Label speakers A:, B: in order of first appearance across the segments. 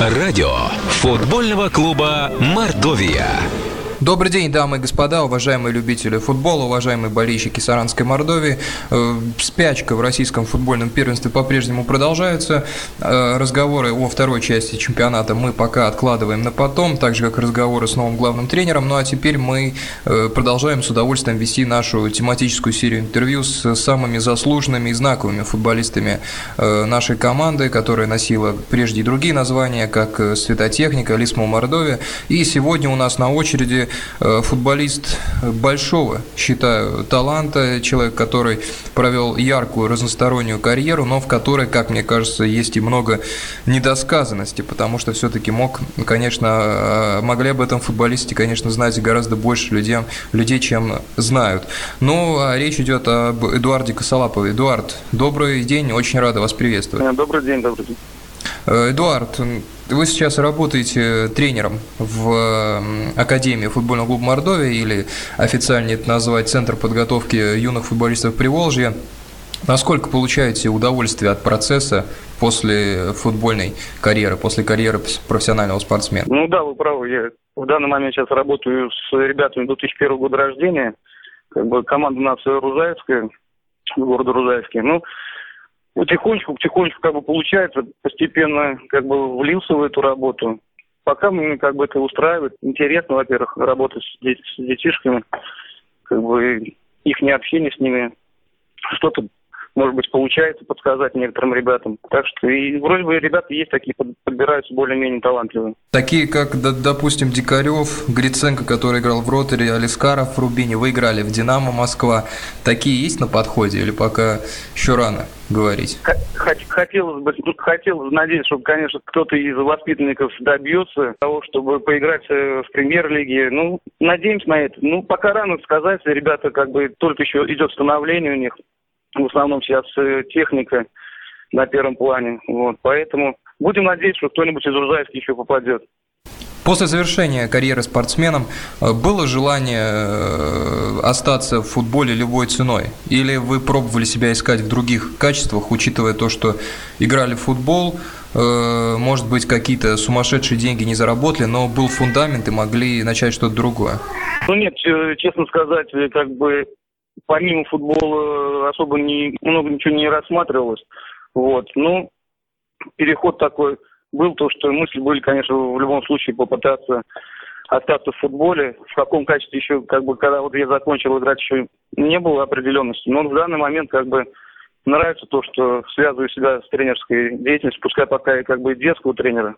A: Радио футбольного клуба «Мордовия».
B: Добрый день, дамы и господа, уважаемые любители футбола, уважаемые болельщики Саранской Мордовии. Э, спячка в российском футбольном первенстве по-прежнему продолжается. Э, разговоры о второй части чемпионата мы пока откладываем на потом, так же как разговоры с новым главным тренером. Ну а теперь мы э, продолжаем с удовольствием вести нашу тематическую серию интервью с самыми заслуженными и знаковыми футболистами нашей команды, которая носила прежде и другие названия, как Светотехника, Лисмо Мордовия. И сегодня у нас на очереди футболист большого, считаю, таланта, человек, который провел яркую разностороннюю карьеру, но в которой, как мне кажется, есть и много недосказанности, потому что все-таки мог, конечно, э, могли об этом футболисте, конечно, знать гораздо больше людей, людей чем знают. Ну, а речь идет об Эдуарде Косолапове. Эдуард, добрый день, очень рада вас приветствовать.
C: Э, добрый день, добрый день.
B: Эдуард, вы сейчас работаете тренером в Академии футбольного клуба Мордовия или официально это назвать Центр подготовки юных футболистов Приволжья. Насколько получаете удовольствие от процесса после футбольной карьеры, после карьеры профессионального спортсмена?
C: Ну да, вы правы. Я в данный момент сейчас работаю с ребятами 2001 года рождения. Как бы команда у Рузаевская, города Рузаевский. Ну, потихонечку, потихонечку как бы получается, постепенно как бы влился в эту работу. Пока мне как бы это устраивает. Интересно, во-первых, работать с, с детишками, как бы их не общение с ними. Что-то может быть, получается подсказать некоторым ребятам. Так что и вроде бы ребята есть такие, подбираются более-менее талантливые.
B: Такие, как, допустим, Дикарев, Гриценко, который играл в Роторе, Алискаров в Рубине, вы играли в Динамо Москва. Такие есть на подходе или пока еще рано говорить?
C: Хотелось бы, хотелось надеяться, чтобы, конечно, кто-то из воспитанников добьется того, чтобы поиграть э, в премьер-лиге. Ну, надеемся на это. Ну, пока рано сказать, ребята как бы только еще идет становление у них в основном сейчас э, техника на первом плане. Вот, поэтому будем надеяться, что кто-нибудь из Рузаевки еще попадет.
B: После завершения карьеры спортсменом э, было желание э, остаться в футболе любой ценой? Или вы пробовали себя искать в других качествах, учитывая то, что играли в футбол, может быть, какие-то сумасшедшие деньги не заработали, но был фундамент и могли начать что-то другое?
C: Ну нет, честно сказать, как бы помимо футбола особо не, много ничего не рассматривалось. Вот. Ну, переход такой был, то, что мысли были, конечно, в любом случае попытаться остаться в футболе. В каком качестве еще, как бы, когда вот я закончил играть, еще не было определенности. Но в данный момент, как бы, нравится то, что связываю себя с тренерской деятельностью, пускай пока и как бы детского тренера.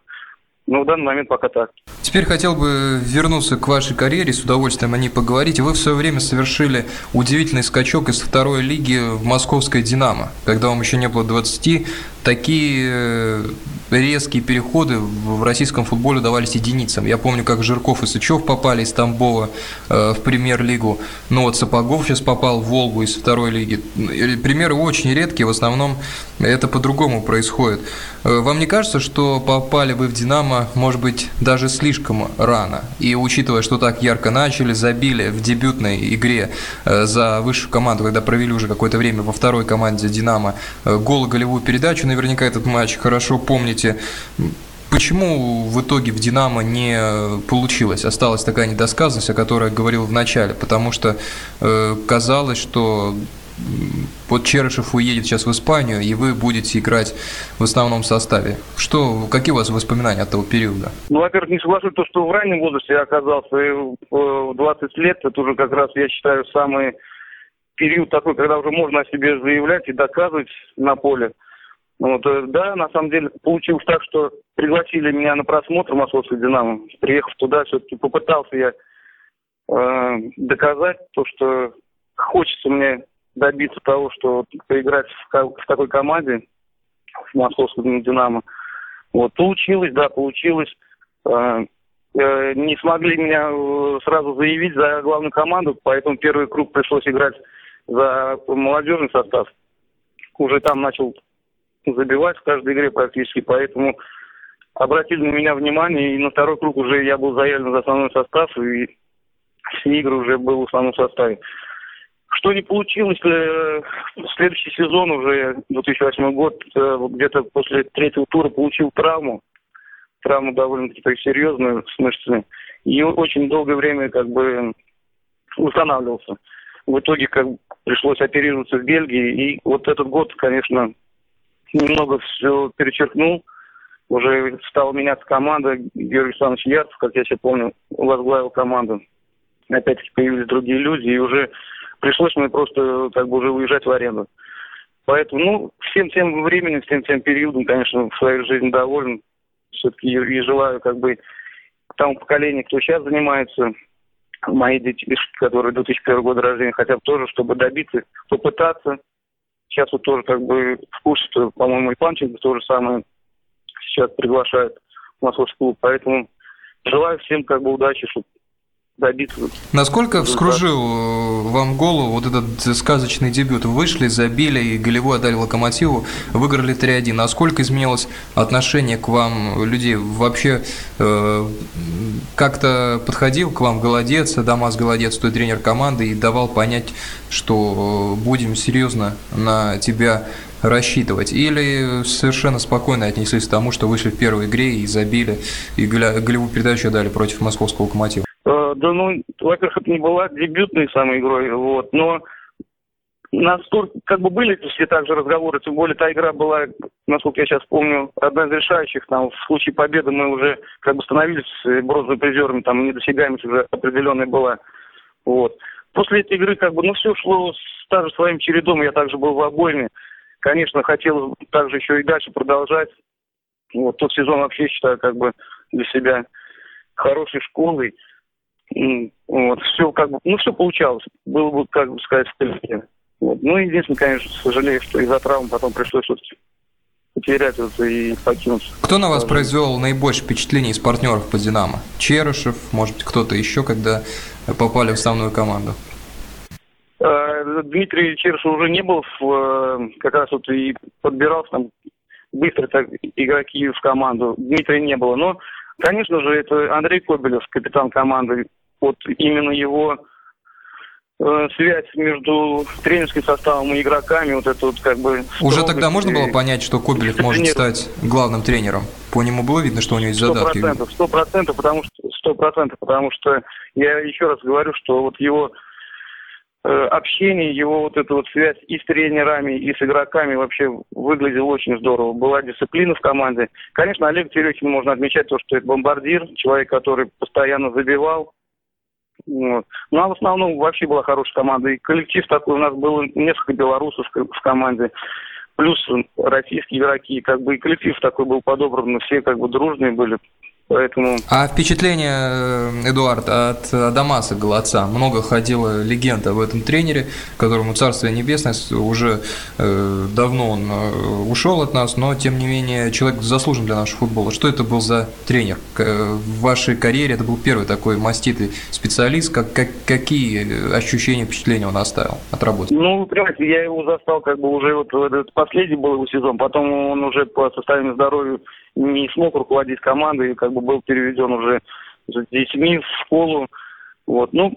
C: Ну, в данный момент пока так.
B: Теперь хотел бы вернуться к вашей карьере, с удовольствием о ней поговорить. Вы в свое время совершили удивительный скачок из второй лиги в московской «Динамо», когда вам еще не было 20. Такие э, резкие переходы в российском футболе давались единицам. Я помню, как Жирков и Сычев попали из Тамбова э, в премьер-лигу. Ну вот Сапогов сейчас попал в Волгу из второй лиги. Примеры очень редкие, в основном это по-другому происходит. Э, вам не кажется, что попали вы в «Динамо», может быть, даже слишком рано? И учитывая, что так ярко начали, забили в дебютной игре э, за высшую команду, когда провели уже какое-то время во второй команде «Динамо» э, гол голевую передачу, наверняка этот матч хорошо помните. Почему в итоге в «Динамо» не получилось? Осталась такая недосказанность, о которой я говорил в начале, потому что э, казалось, что вот Черышев уедет сейчас в Испанию, и вы будете играть в основном составе. Что, какие у вас воспоминания от того периода?
C: Ну, во-первых, не соглашусь, то, что в раннем возрасте я оказался в 20 лет, это уже как раз, я считаю, самый период такой, когда уже можно о себе заявлять и доказывать на поле. Вот, э, да, на самом деле получилось так, что пригласили меня на просмотр Московской «Динамо». Приехав туда, все-таки попытался я э, доказать то, что хочется мне добиться того, что поиграть в, в такой команде, в московском «Динамо». Вот, получилось, да, получилось. Э, э, не смогли меня э, сразу заявить за главную команду, поэтому первый круг пришлось играть за молодежный состав. Уже там начал забивать в каждой игре практически, поэтому обратили на меня внимание, и на второй круг уже я был заявлен за основной состав, и все игры уже был в основном составе. Что не получилось, э, следующий сезон уже, 2008 год, э, где-то после третьего тура получил травму. травму довольно-таки серьезную с мышцами. И очень долгое время как бы восстанавливался. В итоге как пришлось оперироваться в Бельгии. И вот этот год, конечно, немного все перечеркнул. Уже стала меняться команда. Георгий Александрович Ярцев, как я сейчас помню, возглавил команду. Опять-таки появились другие люди, и уже пришлось мне просто как бы уже уезжать в аренду. Поэтому, ну, всем тем временем, всем тем периодом, конечно, в своей жизни доволен. Все-таки и желаю как бы тому поколению, кто сейчас занимается, мои дети, которые 2001 года рождения, хотя бы тоже, чтобы добиться, попытаться. Сейчас вот тоже как бы в курсе, по-моему, и Панченко то же самое сейчас приглашает в московский клуб. Поэтому желаю всем как бы удачи, чтобы добиться.
B: Насколько вскружил э, вам голову вот этот сказочный дебют? Вышли, забили, и голевой отдали Локомотиву, выиграли 3-1. Насколько изменилось отношение к вам людей? Вообще э, как-то подходил к вам Голодец, Дамас Голодец, той тренер команды, и давал понять, что э, будем серьезно на тебя рассчитывать? Или совершенно спокойно отнеслись к тому, что вышли в первой игре и забили, и голевую передачу дали против московского локомотива?
C: Э, да, ну, во-первых, это не была дебютной самой игрой, вот, но настолько, как бы были все также разговоры, тем более та игра была, насколько я сейчас помню, одна из решающих, там, в случае победы мы уже как бы становились бронзовыми призерами, там, недосягаемость уже определенная была, вот. После этой игры, как бы, ну, все шло также своим чередом, я также был в обойме, конечно, хотел также еще и дальше продолжать, вот, тот сезон вообще считаю, как бы, для себя хорошей школой, вот, все как бы, ну, все получалось. Было бы, как бы сказать, в Вот. Ну, единственное, конечно, сожалею, что из-за травм потом пришлось вот потерять это и покинуть.
B: Кто на вас произвел наибольшее впечатление из партнеров по «Динамо»? Черышев, может, кто-то еще, когда попали в основную команду?
C: Э, Дмитрий Черышев уже не был, в, э, как раз вот и подбирался там быстро так игроки в команду. Дмитрия не было, но Конечно же, это Андрей Кобелев, капитан команды. Вот именно его э, связь между тренерским составом и игроками, вот это вот как бы...
B: Уже тогда можно было понять, что Кобелев может стать главным тренером? По нему было видно, что у него есть задатки?
C: Сто процентов, потому что сто процентов, потому что я еще раз говорю, что вот его общение, его вот эта вот связь и с тренерами, и с игроками вообще выглядел очень здорово. Была дисциплина в команде. Конечно, Олег Терехин можно отмечать то, что это бомбардир, человек, который постоянно забивал. Вот. Ну, а в основном вообще была хорошая команда. И коллектив такой, у нас было несколько белорусов в команде. Плюс российские игроки, как бы и коллектив такой был подобран, все как бы дружные были. Поэтому...
B: А впечатление, э, Эдуард, от Адамаса Голодца? Много ходила легенда об этом тренере, которому Царствие Небесное уже э, давно он э, ушел от нас, но тем не менее человек заслужен для нашего футбола. Что это был за тренер? В вашей карьере это был первый такой маститый специалист. Как, как, какие ощущения, впечатления он оставил от работы?
C: Ну, понимаете, я его застал как бы уже вот этот последний был его сезон, потом он уже по состоянию здоровья не смог руководить командой, как бы был переведен уже с детьми в школу. Вот. Ну,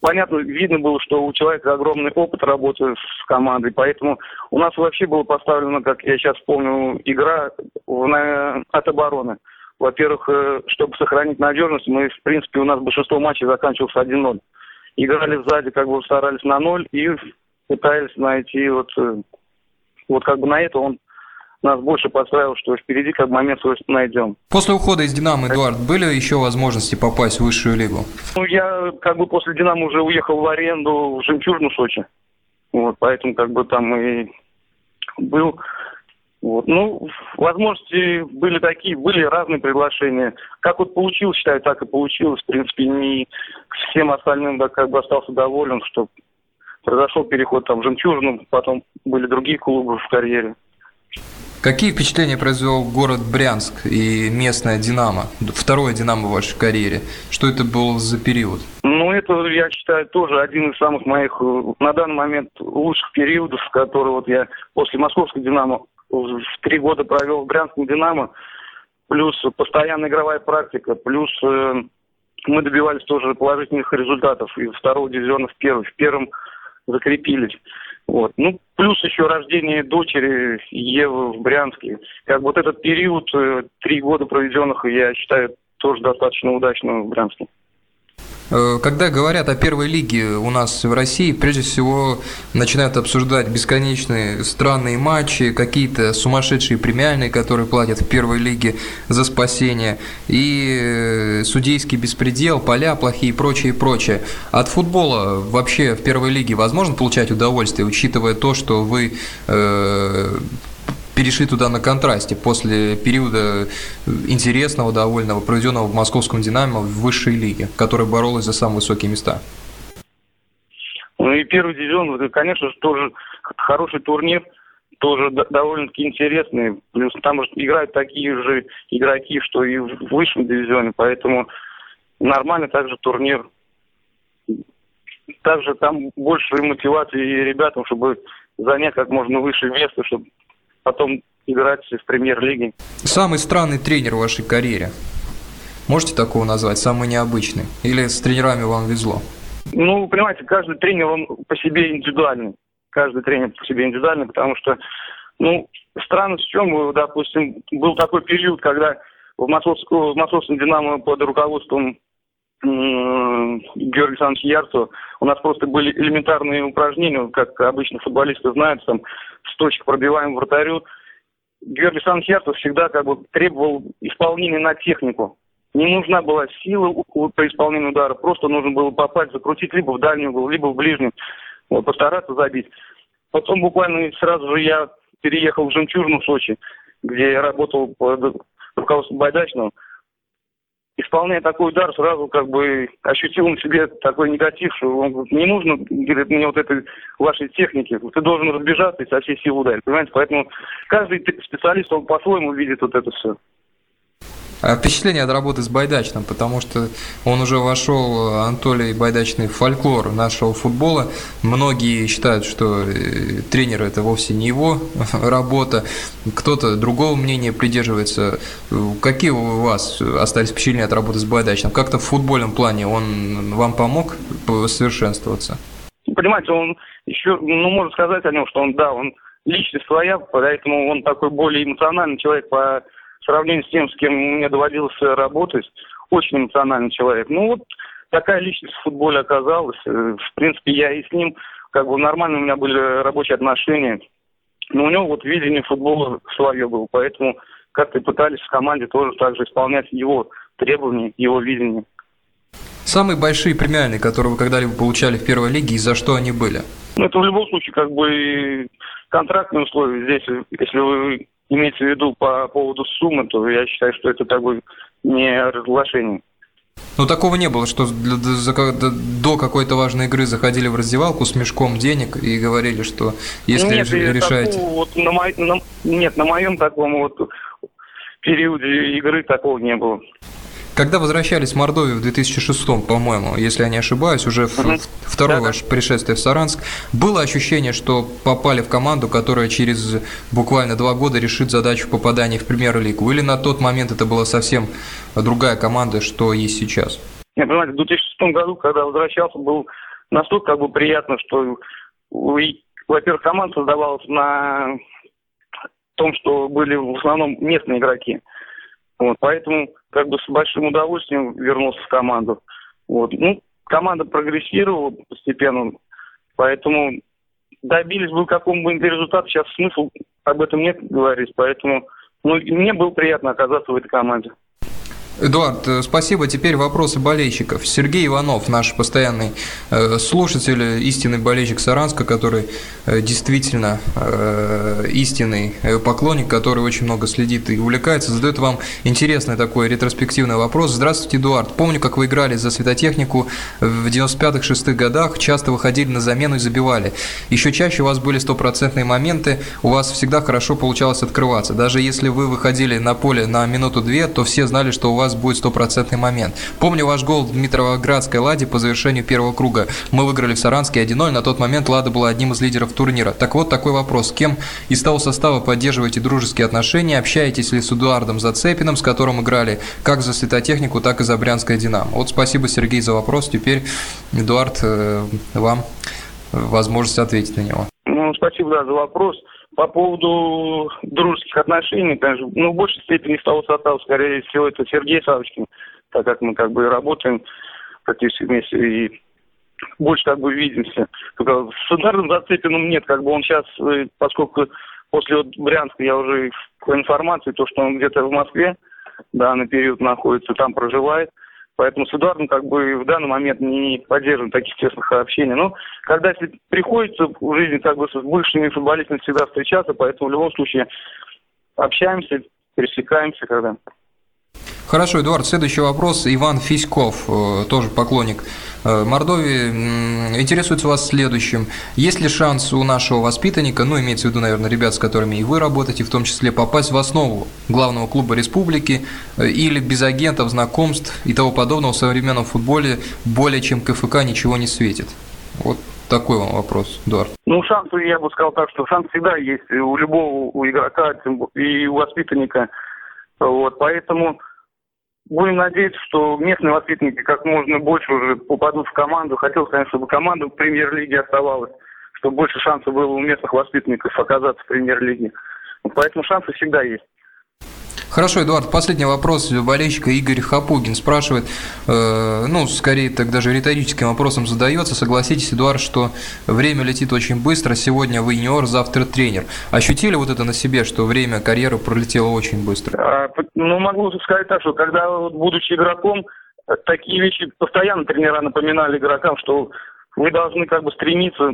C: понятно, видно было, что у человека огромный опыт работы с командой, поэтому у нас вообще было поставлено, как я сейчас помню, игра на, от обороны. Во-первых, э, чтобы сохранить надежность, мы, в принципе, у нас большинство матчей заканчивалось 1-0. Играли сзади, как бы старались на ноль и пытались найти вот, э, вот как бы на это он нас больше подстраивал, что впереди как момент свой найдем.
B: После ухода из «Динамо», Эдуард, были еще возможности попасть в высшую лигу?
C: Ну, я как бы после «Динамо» уже уехал в аренду в «Жемчужину» Сочи. Вот, поэтому как бы там и был. Вот. Ну, возможности были такие, были разные приглашения. Как вот получилось, считаю, так и получилось. В принципе, не всем остальным да, как бы остался доволен, что произошел переход там в «Жемчужину», потом были другие клубы в карьере.
B: Какие впечатления произвел город Брянск и местная «Динамо», второе «Динамо» в вашей карьере? Что это был за период?
C: Ну, это, я считаю, тоже один из самых моих, э, на данный момент, лучших периодов, который вот я после московской «Динамо» в три года провел в Брянском «Динамо», плюс постоянная игровая практика, плюс э, мы добивались тоже положительных результатов из второго дивизиона в первый. В первом закрепились. Вот. Ну, плюс еще рождение дочери Евы в Брянске. Как вот этот период, э, три года проведенных, я считаю, тоже достаточно удачным в Брянске.
B: Э, когда говорят о первой лиге у нас в России, прежде всего начинают обсуждать бесконечные странные матчи, какие-то сумасшедшие премиальные, которые платят в первой лиге за спасение, и э, судейский беспредел, поля плохие и прочее, и прочее. От футбола вообще в первой лиге возможно получать удовольствие, учитывая то, что вы э, перешли туда на контрасте после периода интересного, довольного, проведенного в московском «Динамо» в высшей лиге, которая боролась за самые высокие места?
C: Ну и первый дивизион, конечно же, тоже хороший турнир, тоже довольно-таки интересный. Плюс там играют такие же игроки, что и в высшем дивизионе, поэтому нормальный также турнир. Также там больше мотивации ребятам, чтобы занять как можно выше место, чтобы потом играть в премьер-лиге.
B: Самый странный тренер в вашей карьере? Можете такого назвать? Самый необычный? Или с тренерами вам везло?
C: Ну, понимаете, каждый тренер, он по себе индивидуальный. Каждый тренер по себе индивидуальный, потому что, ну, странность в чем, допустим, был такой период, когда в московском, в московском «Динамо» под руководством Георгия Александровича Ярцева. У нас просто были элементарные упражнения, как обычно футболисты знают, там, с точек пробиваем вратарю. Георгий Александрович Ярцев всегда как бы требовал исполнения на технику. Не нужна была сила по исполнению удара, просто нужно было попасть, закрутить либо в дальний угол, либо в ближний, вот, постараться забить. Потом буквально сразу же я переехал в «Жемчужину» в Сочи, где я работал под руководством Байдачного исполняя такой удар, сразу как бы ощутил на себе такой негатив, что он говорит, не нужно, говорит, мне вот этой вашей техники, ты должен разбежаться и со всей силы ударить, понимаете? Поэтому каждый специалист, он по-своему видит вот это все.
B: А впечатление от работы с Байдачным, потому что он уже вошел, Анатолий Байдачный, в фольклор нашего футбола. Многие считают, что э, тренер – это вовсе не его работа. Кто-то другого мнения придерживается. Какие у вас остались впечатления от работы с Байдачным? Как-то в футбольном плане он вам помог совершенствоваться?
C: Понимаете, он еще, ну, можно сказать о нем, что он, да, он личность своя, поэтому он такой более эмоциональный человек по сравнении с тем, с кем мне доводилось работать, очень эмоциональный человек. Ну вот такая личность в футболе оказалась. Э, в принципе, я и с ним, как бы нормально у меня были рабочие отношения. Но у него вот видение футбола свое было, поэтому как-то пытались в команде тоже также исполнять его требования, его видение.
B: Самые большие премиальные, которые вы когда-либо получали в первой лиге, и за что они были?
C: Ну, это в любом случае как бы контрактные условия. Здесь, если вы имеется в виду по поводу суммы, то я считаю, что это такое не разглашение.
B: Ну, такого не было, что для, за, до какой-то важной игры заходили в раздевалку с мешком денег и говорили, что если
C: нет,
B: решаете...
C: Такого, вот на мо... на... Нет, на моем таком вот периоде игры такого не было.
B: Когда возвращались в Мордовию в 2006, по-моему, если я не ошибаюсь, уже угу. второе да, ваше да. пришествие в Саранск, было ощущение, что попали в команду, которая через буквально два года решит задачу попадания в премьер-лигу? Или на тот момент это была совсем другая команда, что есть сейчас?
C: Нет, понимаете, в 2006 году, когда возвращался, был настолько как бы приятно, что, во-первых, команда создавалась на том, что были в основном местные игроки. Вот, поэтому как бы с большим удовольствием вернулся в команду. Вот. Ну, команда прогрессировала постепенно, поэтому добились бы какому-нибудь результата, сейчас смысл об этом нет говорить, поэтому ну, мне было приятно оказаться в этой команде.
B: Эдуард, э, спасибо. Теперь вопросы болельщиков. Сергей Иванов, наш постоянный э, слушатель, истинный болельщик Саранска, который э, действительно истинный поклонник, который очень много следит и увлекается, задает вам интересный такой ретроспективный вопрос. Здравствуйте, Эдуард. Помню, как вы играли за светотехнику в 95-6 годах, часто выходили на замену и забивали. Еще чаще у вас были стопроцентные моменты, у вас всегда хорошо получалось открываться. Даже если вы выходили на поле на минуту-две, то все знали, что у вас вас будет стопроцентный момент. Помню ваш гол в Дмитровоградской «Ладе» по завершению первого круга. Мы выиграли в Саранске 1-0, на тот момент «Лада» была одним из лидеров турнира. Так вот, такой вопрос. Кем из того состава поддерживаете дружеские отношения? Общаетесь ли с Эдуардом Зацепиным, с которым играли как за светотехнику, так и за Брянское «Динамо»? Вот спасибо, Сергей, за вопрос. Теперь, Эдуард, э, вам возможность ответить на него.
C: Ну, Ну, спасибо, да, за вопрос. По поводу дружеских отношений, конечно, ну, в большей степени того состава, скорее всего, это Сергей Савочкин, так как мы как бы работаем практически вместе и больше как бы видимся. Только с Эдуардом Зацепиным нет, как бы он сейчас, э, поскольку после вот Брянска я уже по информации, то, что он где-то в Москве, данный период находится, там проживает, Поэтому с Эдуардом как бы в данный момент не поддерживаем таких тесных общений. Но когда если приходится в жизни как бы с бывшими футболистами всегда встречаться, поэтому в любом случае общаемся, пересекаемся когда.
B: Хорошо, Эдуард, следующий вопрос. Иван Фиськов, э, тоже поклонник э, Мордовии, интересуется вас следующим. Есть ли шанс у нашего воспитанника, ну, имеется в виду, наверное, ребят, с которыми и вы работаете, в том числе попасть в основу главного клуба республики э, или без агентов, знакомств и того подобного в современном футболе более чем КФК ничего не светит? Вот такой вам вопрос, Эдуард.
C: Ну, шансы, я бы сказал так, что шанс всегда есть у любого у игрока и у воспитанника. Вот, поэтому Будем надеяться, что местные воспитанники как можно больше уже попадут в команду. Хотелось, конечно, чтобы команда в премьер-лиге оставалась, чтобы больше шансов было у местных воспитанников оказаться в премьер-лиге. Поэтому шансы всегда есть.
B: Хорошо, Эдуард, последний вопрос болельщика Игорь Хапугин спрашивает, э, ну, скорее так даже риторическим вопросом задается. Согласитесь, Эдуард, что время летит очень быстро, сегодня вы юниор, завтра тренер. Ощутили вот это на себе, что время карьеры пролетело очень быстро?
C: А, ну, могу сказать так, что когда, будучи игроком, такие вещи постоянно тренера напоминали игрокам, что вы должны как бы стремиться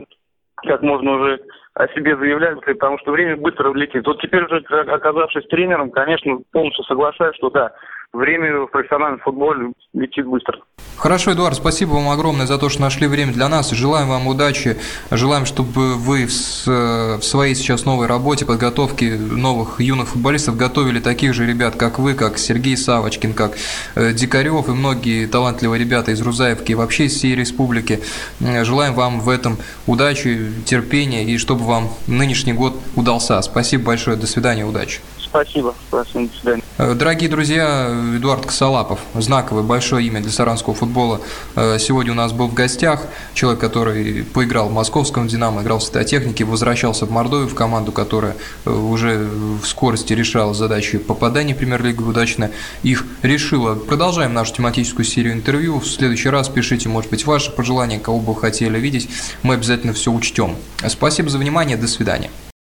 C: как можно уже о себе заявляют, потому что время быстро летит. Вот теперь уже, оказавшись тренером, конечно, полностью соглашаюсь, что да, время в профессиональном футболе летит быстро.
B: Хорошо, Эдуард, спасибо вам огромное за то, что нашли время для нас. Желаем вам удачи. Желаем, чтобы вы в своей сейчас новой работе, подготовке новых юных футболистов готовили таких же ребят, как вы, как Сергей Савочкин, как э, Дикарев и многие талантливые ребята из Рузаевки и вообще из всей республики. Желаем вам в этом удачи, терпения и чтобы вам нынешний год удался. Спасибо большое. До свидания, удачи.
C: Спасибо. До свидания.
B: Э, дорогие друзья, Эдуард Косолапов, знаковое большое имя для саранского футбола, э, сегодня у нас был в гостях. Человек, который поиграл в московском «Динамо», играл в «Статотехнике», возвращался в Мордовию, в команду, которая э, уже в скорости решала задачи попадания в премьер-лигу удачно их решила. Продолжаем нашу тематическую серию интервью. В следующий раз пишите, может быть, ваши пожелания, кого бы вы хотели видеть. Мы обязательно все учтем. Спасибо за внимание, до свидания.